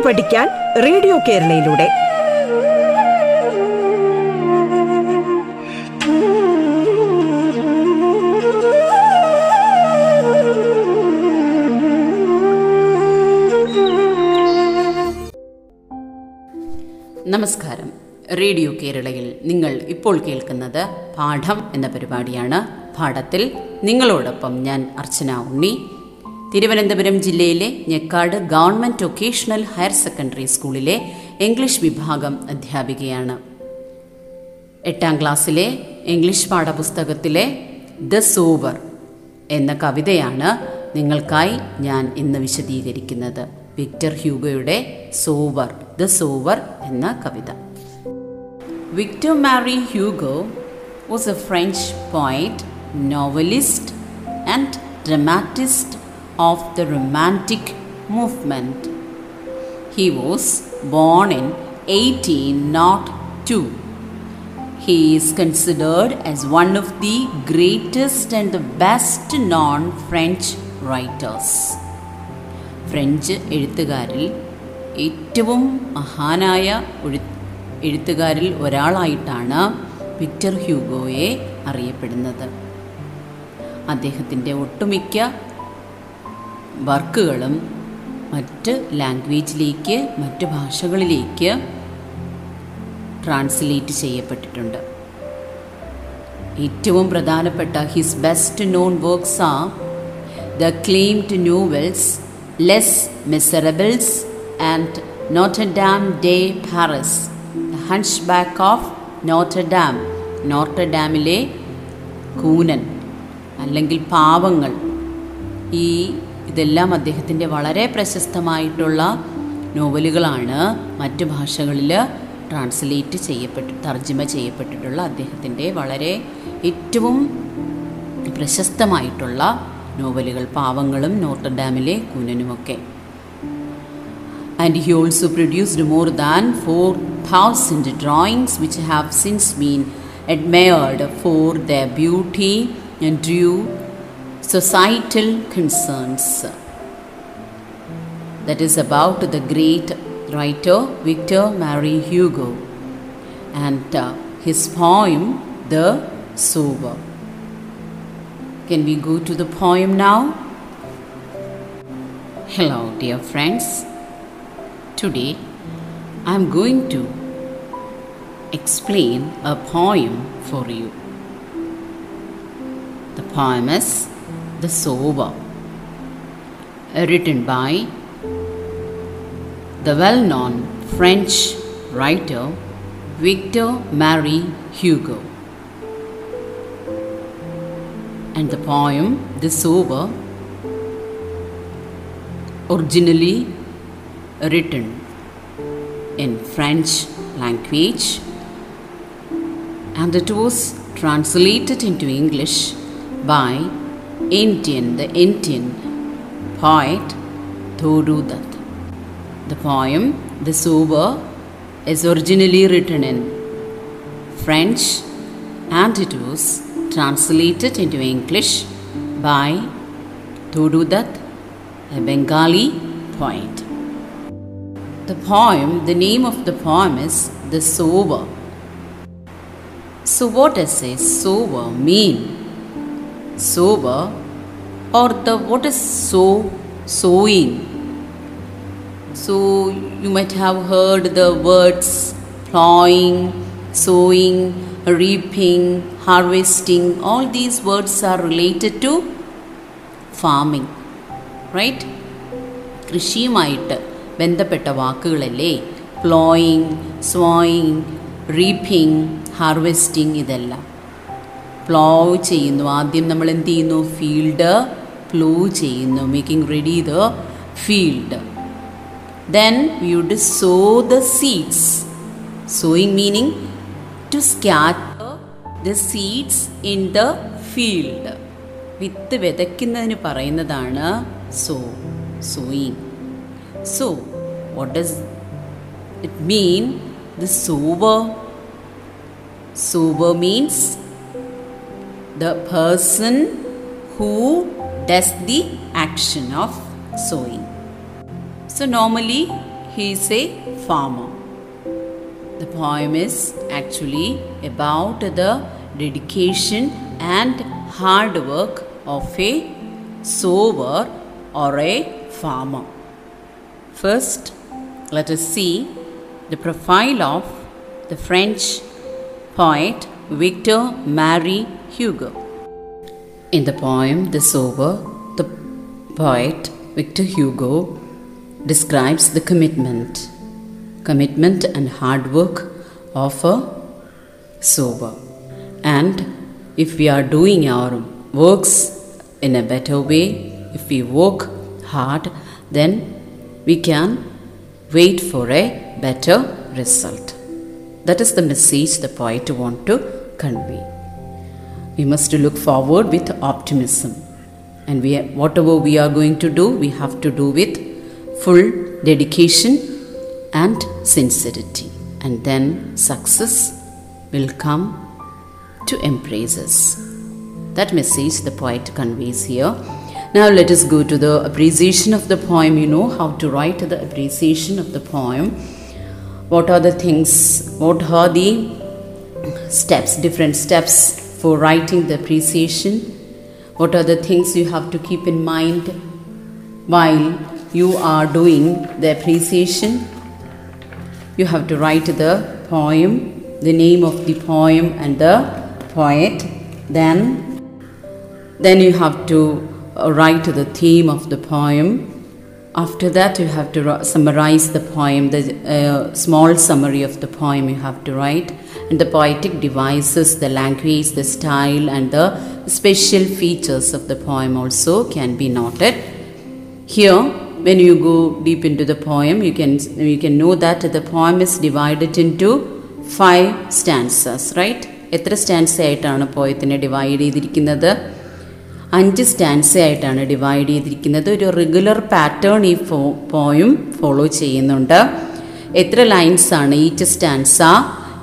പാട്ട് പഠിക്കാൻ റേഡിയോ കേരളയിലൂടെ. നമസ്കാരം. റേഡിയോ കേരളയിൽ നിങ്ങൾ ഇപ്പോൾ കേൾക്കുന്നത് പാഠം എന്ന പരിപാടിയാണ്. പാഠത്തിൽ നിങ്ങളോടൊപ്പം ഞാൻ അർച്ചന ഉണ്ണി. തിരുവനന്തപുരം ജില്ലയിലെ Njekkad government vocational higher secondary സ്കൂളിലെ ഇംഗ്ലീഷ് വിഭാഗം അധ്യാപികയാണ്. എട്ടാം ക്ലാസ്സിലെ ഇംഗ്ലീഷ് പാഠപുസ്തകത്തിലെ ദ സൂവർ എന്ന കവിതയാണ് നിങ്ങൾക്കായി ഞാൻ ഇന്ന് വിശദീകരിക്കുന്നത്. വിക്ടർ ഹ്യൂഗോയുടെ സോവർ ദ സോവർ എന്ന കവിത. Victor Marie Hugo was a French poet novelist and dramatist of the romantic movement He was born in 1802. He is considered as one of the greatest and the best known French writers. French എഴുത്തുകാരിൽ ഏറ്റവും മഹാനായ എഴുത്തുകാരിൽ ഒരാളായിട്ടാണ് Victor ഹ്യൂഗോയെ അറിയപ്പെടുന്നത് അദ്ദേഹത്തിന്റെ ഒട്ടുമിക്ക വർക്കുകളും മറ്റ് ലാംഗ്വേജിലേക്ക് മറ്റ് ഭാഷകളിലേക്ക് translate ചെയ്യപ്പെട്ടിട്ടുണ്ട്. ഏറ്റവും പ്രധാനപ്പെട്ട his best known works are the acclaimed novels Les Miserables and Notre Dame de Paris the hunchback of Notre Dame Dame Notre ഡാമിലെ കൂനൻ അല്ലെങ്കിൽ പാവങ്ങൾ. ഈ ഇതെല്ലാം അദ്ദേഹത്തിന്റെ വളരെ പ്രശസ്തമായിട്ടുള്ള നോവലുകളാണ്. മറ്റു ഭാഷകളിൽ ട്രാൻസ്ലേറ്റ് ചെയ്യപ്പെട്ട് തർജിമ ചെയ്യപ്പെട്ടിട്ടുള്ള അദ്ദേഹത്തിന്റെ വളരെ ഏറ്റവും പ്രശസ്തമായിട്ടുള്ള നോവലുകൾ പാവങ്ങളും നോട്ടർഡാമിലെ കൂനനുമൊക്കെ. And he also produced more than four thousand drawings which have since been admired for their beauty and drew societal concerns. That is about the great writer Victor Marie Hugo and uh, his poem The Sower. Can we go to the poem now? Hello, dear friends. Today I am going to explain a poem for you. The poem is The Sower, written by the well known French writer Victor Marie Hugo. And the poem The Sower, originally written in French language and it was translated into English by Indian, the Indian poet Toru Dutt. The poem The Sower is originally written in French and it was translated into English by Toru Dutt, a Bengali poet. The poem, the name of the poem is The Sower. So, what does a sower mean? Sower or the what is sow sowing? So, you might have heard the words plowing, sowing, reaping, harvesting. All these words are related to farming, right? കൃഷിയുമായിട്ട് ബന്ധപ്പെട്ട വാക്കുകളല്ലേ ploughing sowing reaping harvesting ഇതെല്ലാം plough ചെയ്യുന്നു. ആദ്യം നമ്മൾ എന്ത് ചെയ്യുന്നു? Field plough ചെയ്യുന്നു. Making ready the field then you'd sow the seeds sowing meaning to scatter the seeds in the field വിത്ത് വിതയ്ക്കുന്നതിന് പറയുന്നതാണ് so sowing so what does it mean the sower sower means the person who does the action of sowing. So, normally he is a farmer. The poem is actually about the dedication and hard work of a sower or a farmer. First, let us see the profile of the French poet Victor Marie Hugo. In the poem The Sower, the poet Victor Hugo describes the commitment, commitment and hard work of a sower. And if we are doing our works in a better way, if we work hard, then we can wait for a better result. That is the message the poet want to convey. We must look forward with optimism. And we, whatever we are going to do, we have to do with full dedication and sincerity. And then success will come to embrace us. That message the poet conveys here. Now let us go to the appreciation of the poem. You know how to write the appreciation of the poem. What are the things, what are the steps, different steps for writing the appreciation? What are the things you have to keep in mind while you are doing the appreciation? You have to write the poem, the name of the poem and the poet. Then, then you have to uh, write the theme of the poem. After that, you have to summarize the poem, the uh, small summary of the poem you have to write, and the poetic devices, the language, the style, and the special features of the poem also can be noted. Here, when you go deep into the poem, you can you can know that the poem is divided into five stanzas, right? എത്ര stanza ആയിട്ടാണ് പോയത്തിനെ divide ചെയ്തിരിക്കുന്നത് അഞ്ച് stanza ആയിട്ടാണ് divide ചെയ്തിരിക്കുന്നത് ഒരു regular pattern ഈ പോയും ഫോളോ ചെയ്യുന്നുണ്ട് എത്ര ലൈൻസ് ആണ് each stanza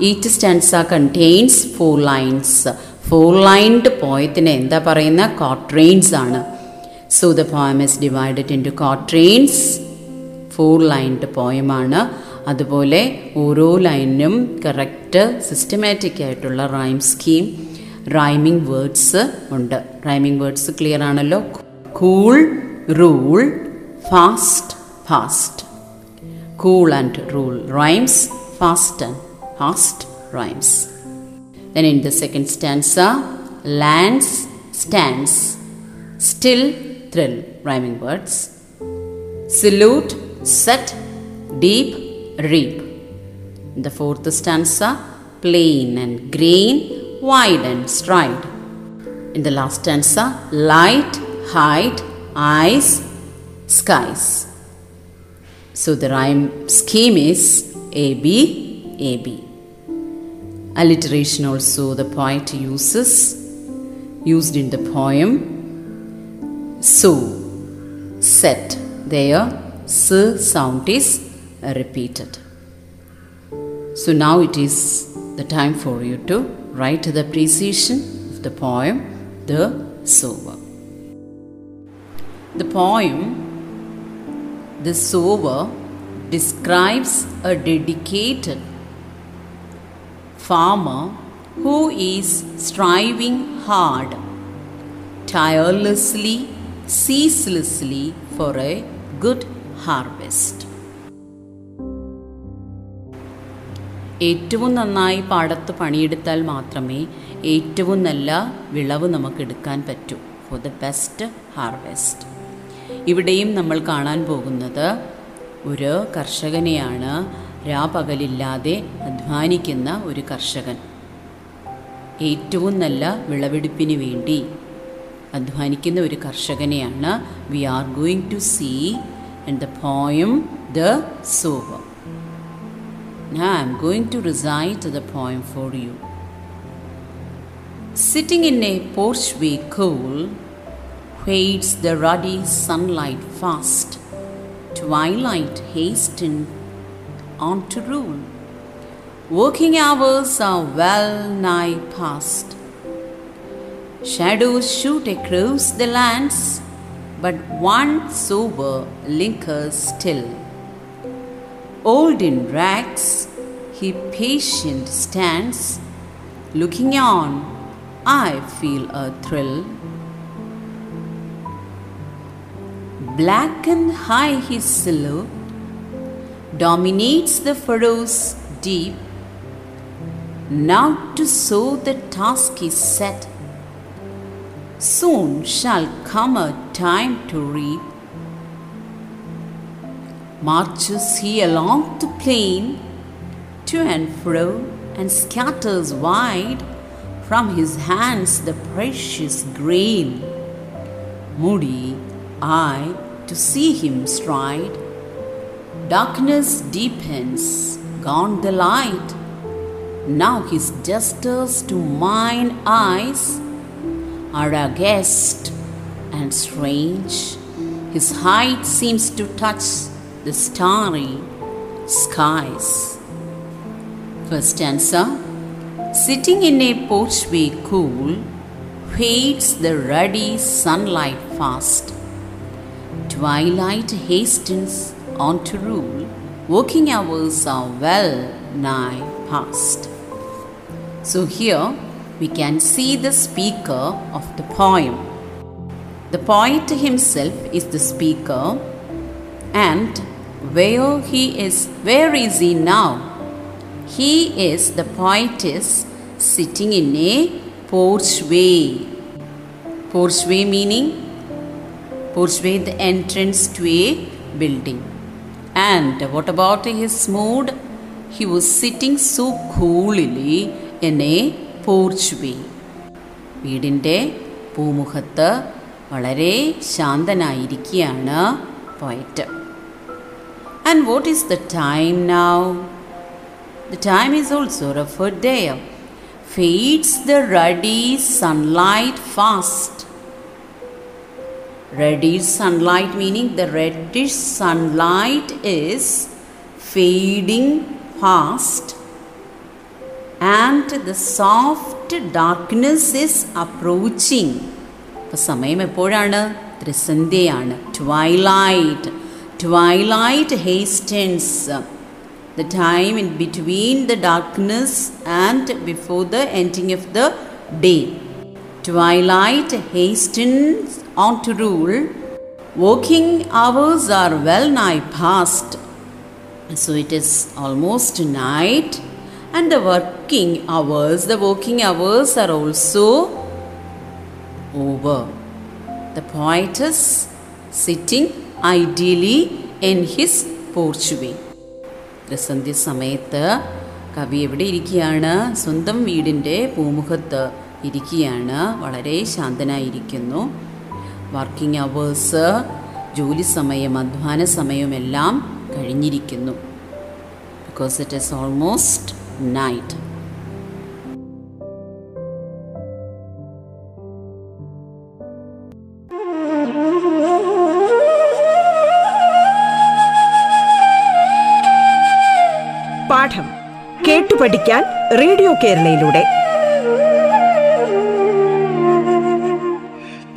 each stanza contains four lines four lined പോയത്തിന് എന്താ പറയുന്ന? കോട്രെയിൻസ് ആണ്. So the poem is divided into quatrains four lined പോയമാണ് അതുപോലെ ഓരോ ലൈനിനും കറക്റ്റ് സിസ്റ്റമാറ്റിക് ആയിട്ടുള്ള റൈം സ്കീം റൈമിംഗ് വേർഡ്സ് ഉണ്ട്. റൈമിംഗ് വേർഡ്സ് ക്ലിയർ ആണല്ലോ? Cool rule fast fast cool and rule rhymes fast and past rhymes. Then in the second stanza, lands, stands, still, thrill, rhyming words. Salute, set, deep, reap. In the fourth stanza, plain and green, wide and stride. In the last stanza, light, height, eyes, skies. So the rhyme scheme is A B A B. Alliteration also the poet uses, used in the poem. So, set, there, s sound is repeated. So now it is the time for you to write the appreciation of the poem, The Sower. The poem, The Sower, describes a dedicated farmer who is striving hard, tirelessly, ceaselessly for a good harvest. ഏറ്റവും നന്നായി പാടത്ത് പണിയെടുത്താൽ മാത്രമേ ഏറ്റവും നല്ല വിളവ് നമുക്ക് എടുക്കാൻ പറ്റൂ ഫോർ ദ ബെസ്റ്റ് ഹാർവെസ്റ്റ് ഇവിടെയും നമ്മൾ കാണാൻ പോകുന്നത് ഒരു കർഷകനെയാണ് രാപകലില്ലാതെ അധ്വാനിക്കുന്ന ഒരു കർഷകൻ ഏറ്റവും നല്ല വിളവെടുപ്പിന് വേണ്ടി അധ്വാനിക്കുന്ന ഒരു കർഷകനെയാണ് we are going to see in the poem the sower Now I am going to recite the poem for you. Sitting in a porchway cool, fades the ruddy sunlight fast. Twilight hasten on to rule. Working hours are well nigh past. Shadows shoot across the lands, but one sober lingers still Old in rags, he patient stands, looking on. I feel a thrill. Black and high his silhouette dominates the furrows deep. Now to sow the task is set. Soon shall come a time to reap. Marches he along the plain to and fro and scatters wide from his hands the precious grain. Moody I to see him stride. Darkness deepens, gone the light. Now his gestures to mine eyes are a guest and strange. His height seems to touch the starry skies. First answer Sitting in a porchway cool, fades the ruddy sunlight fast. Twilight hastens on to rule, working hours are well nigh past. So here we can see the speaker of the poem. The poet himself is the speaker, and where he is, where is he now? He is the poetess sitting in a porchway. Porchway meaning porchway the entrance to a building. And what about his mood? He was sitting so coolly in a porch porchway. വീടിന്റെ പൂമുഖത്ത് വളരെ ശാന്തനായിരിക്കുകയാണ് poet and what is the time now The time is also referred there. Fades the ruddy sunlight fast. Reddish sunlight meaning the reddish sunlight is fading fast and the soft darkness is approaching. അപ്പോൾ സമയം എപ്പോഴാണ് ത്രിസന്ധ്യയാണ് twilight twilight ഹേസ്റ്റൻസ് the time in between the darkness and before the ending of the day. Twilight hastens on to rule. Working hours are well nigh past. So it is almost night, and the working hours, the working hours are also over. The poet is sitting ideally in his porchway. ത്രിസന്ധ്യ സമയത്ത് കവി എവിടെ ഇരിക്കുകയാണ് സ്വന്തം വീടിന്റെ പൂമുഖത്ത് ഇരിക്കുകയാണ്. വളരെ ശാന്തനായിരിക്കുന്നു. Working hours ജോലി സമയം അധ്വാന സമയമെല്ലാം കഴിഞ്ഞിരിക്കുന്നു. Because it is almost night പാഠം കേട്ടു പഠിക്കാൻ radio കേരളയിലൂടെ.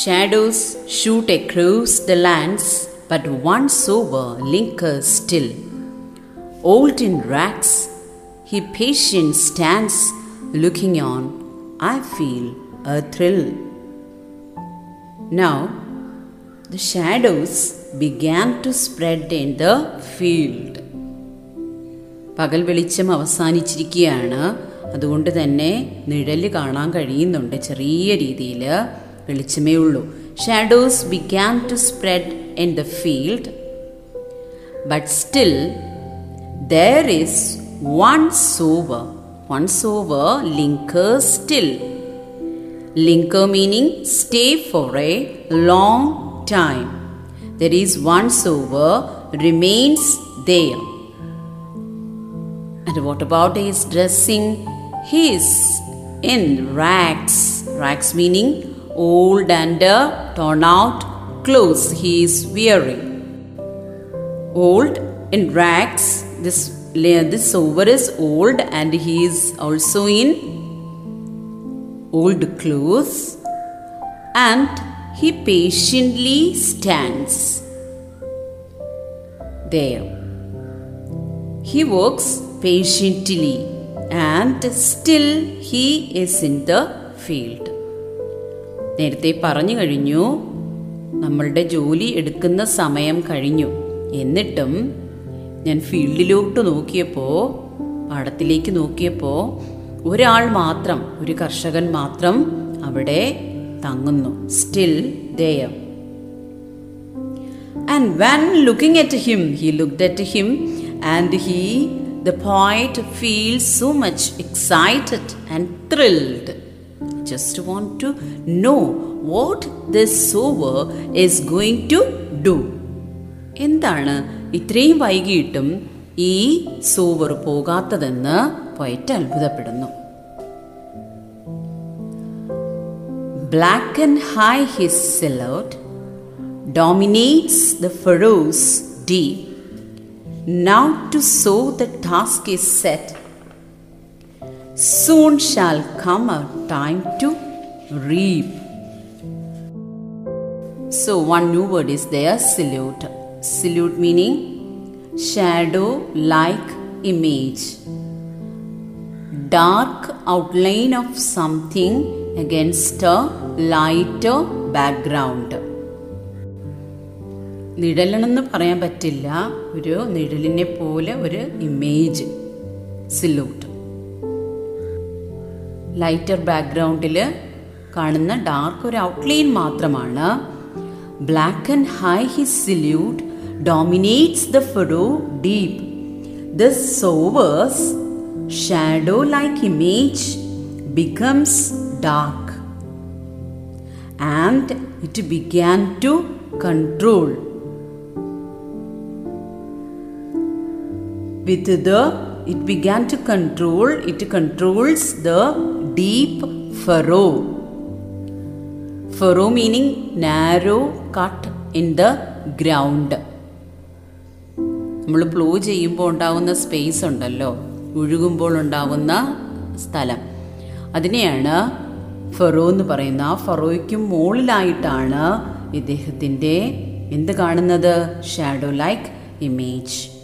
Shadows shoot across the lands but one sower linger still old in rags he patient stands looking on I feel a thrill now the shadows began to spread in the field പകൽ വെളിച്ചം അവസാനിച്ചിരിക്കുകയാണ്. അതുകൊണ്ട് തന്നെ നിഴൽ കാണാൻ കഴിയുന്നുണ്ട് ചെറിയ രീതിയിൽ വെളിച്ചമേ ഉള്ളൂ shadows began to spread in the field but still there is one sower one sower linger still Linger meaning stay for a long time. There is one sower remains there. And what about his dressing? He is in rags. Rags meaning old and torn out clothes he is wearing. Old in rags. This this sower is old and he is also in old clothes and he patiently stands there. He works patiently and still he is in the field. നേരത്തെ പറഞ്ഞു കഴിഞ്ഞു. നമ്മളുടെ ജോലി എടുക്കുന്ന സമയം കഴിഞ്ഞു. എന്നിട്ടും ഞാൻ ഫീൽഡിലോട്ട് നോക്കിയപ്പോൾ പാടത്തിലേക്ക് നോക്കിയപ്പോൾ ഒരാൾ മാത്രം ഒരു കർഷകൻ മാത്രം അവിടെ തങ്ങുന്നു. Still there and when looking at him he looked at him and he the poet feel so much excited and thrilled just want to know what this sower is going to do എന്താണ് ഇത്രയും വൈകിട്ടും ഈ sower പോകാത്തതെന്ന് പോയിട്ട് അത്ഭുതപ്പെടുന്നു. Black and high his silhouette dominates the furrows deep now to sow the task is set soon shall come out time to reap. So, one new word is there salute. Salute meaning shadow like image. Dark outline of something against a lighter background. നിഴലെന്ന് പറയാൻ പറ്റില്ല ഒരു നിഴലിനെ പോലെ ഒരു image സിലൂട്ട് lighter ബാക്ക്ഗ്രൗണ്ടിൽ കാണുന്ന dark ഒരു outline മാത്രമാണ് black and high his silhouette dominates the ഫെഡോ deep the sower's shadow like image becomes dark and it began to control with the it began to control it controls the deep furrow. Furrow meaning narrow cut in the ground. നമ്മൾ plough ചെയ്യുമ്പോൾ ഉണ്ടാവുന്ന space ഉണ്ടല്ലോ. ഒഴുകുമ്പോൾ ഉണ്ടാവുന്ന സ്ഥലം. അതിനെയാണ് Faro എന്ന് പറയുന്ന ആ ഫറോയ്ക്കും മുകളിലായിട്ടാണ് ഇദ്ദേഹത്തിന്റെ എന്ത് കാണുന്നത്? Shadow like image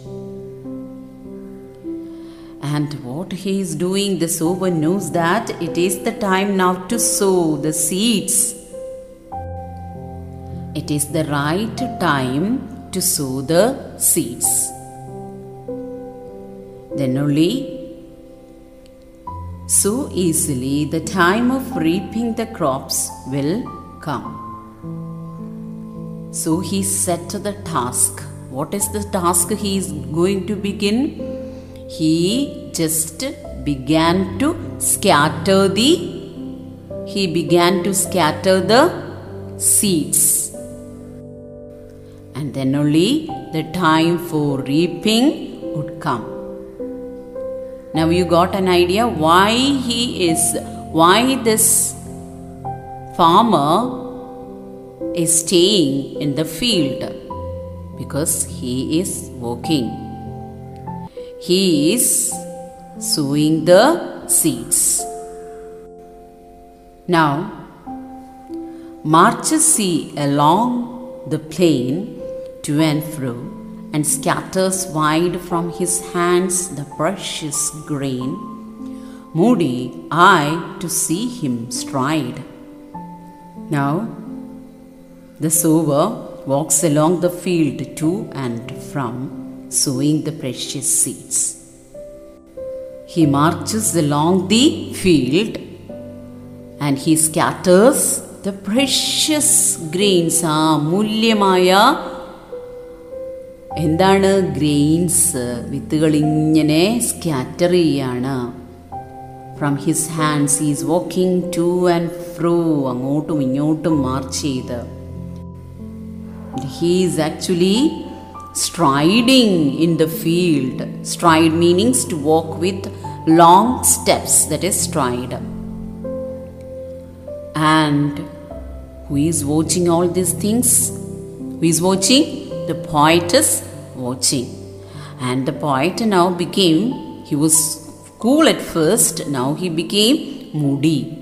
And what he is doing, the sower knows that it is the time now to sow the seeds. It is the right time to sow the seeds. Then only so easily the time of reaping the crops will come. So he set the task. What is the task he is going to begin? He just began to scatter the he began to scatter the seeds. And then only the time for reaping would come. Now you got an idea why he is why this farmer is staying in the field? Because he is working he is sowing the seeds. Now, marches he along the plain to and fro and scatters wide from his hands the precious grain. Moody I to see him stride. Now, the sower walks along the field to and from sowing the precious seeds. He marches along the field and he scatters the precious grains ആ മൂല്യമായ എന്താണ് grains വിത്തുകൾ ഇങ്ങനെ scatter ചെയ്യാണ് from his hands is walking to and fro അങ്ങോട്ടും ഇങ്ങോട്ടും march ചെയ്ത് is actually striding in the field. Stride meanings to walk with long steps, that is stride. And who is watching all these things? Who is watching? The poet is watching. And the poet now became, he was cool at first, now he became moody,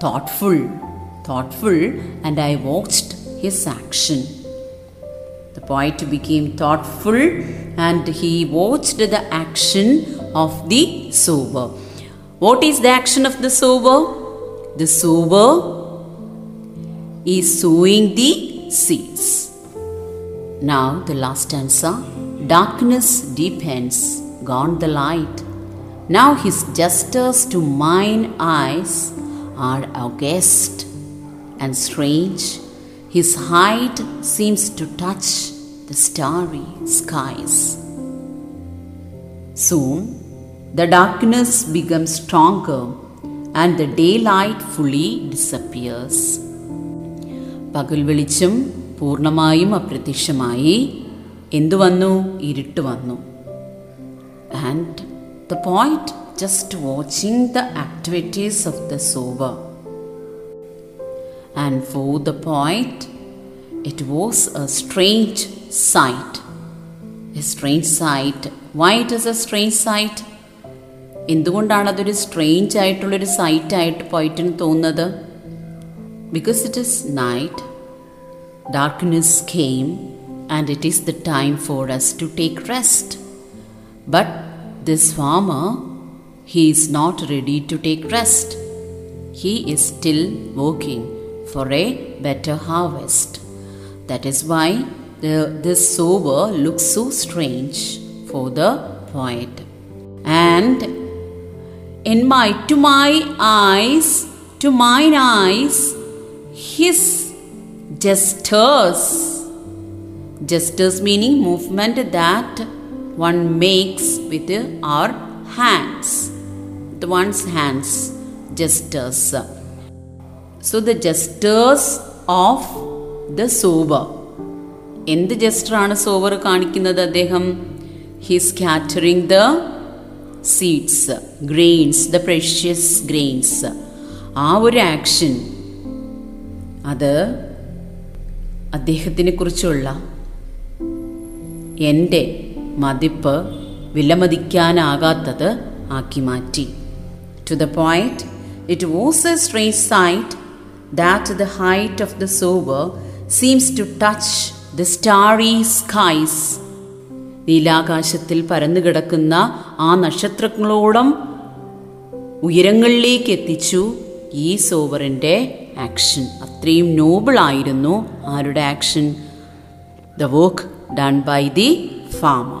thoughtful, thoughtful, and I watched his action. The poet became thoughtful and he watched the action of the sower. What is the action of the sower? The sower is sowing the seeds. Now, the last answer darkness deepens, gone the light. Now, his gestures to mine eyes are august and strange. His height seems to touch the starry skies. Soon, the darkness becomes stronger and the daylight fully disappears. പകൽ വെളിച്ചം പൂർണ്ണമായും അപ്രത്യക്ഷമായി എന്തു വന്നു ഇരുട്ട് വന്നു and the point just watching the activities of the sower and for the poet it was a strange sight. A strange sight. Why it is a strange sight? എന്തുകൊണ്ടാണ് അതൊരു സ്ട്രേഞ്ച് ആയിട്ടുള്ളൊരു സൈറ്റ് ആയിട്ട് പോയിട്ടിന് തോന്നുന്നത് because it is night darkness came and it is the time for us to take rest but this farmer he is not ready to take rest he is still working for a better harvest. That is why the, this sower looks so strange for the poet. And in my to my eyes, to mine eyes, his gestures. Gestures meaning movement that one makes with our hands. The one's hands gestures. So the gestures of the sower എന്ത് ജസ്റ്ററാണ് sower കാണിക്കുന്നത് അദ്ദേഹം? His scattering the seeds grains the precious grains ആ ഒരു action അത് അദ്ദേഹത്തിനെ കുറിച്ചുള്ള എന്റെ മതിപ്പ് വിലമതിക്കാനാകാത്തത് ആക്കി മാറ്റി. To the point it was a strange sight that the height of the sober seems to touch the starry skies. നീലാകാശത്തിൽ പരന്നുകിടക്കുന്ന ആ നക്ഷത്രങ്ങളോളം ഉയരങ്ങളിലേക്ക് എത്തിച്ചു ഈ സോവറിന്റെ ആക്ഷൻ അത്രയും നോബിളായിരുന്നു ആരുടെ action the work done by the farmer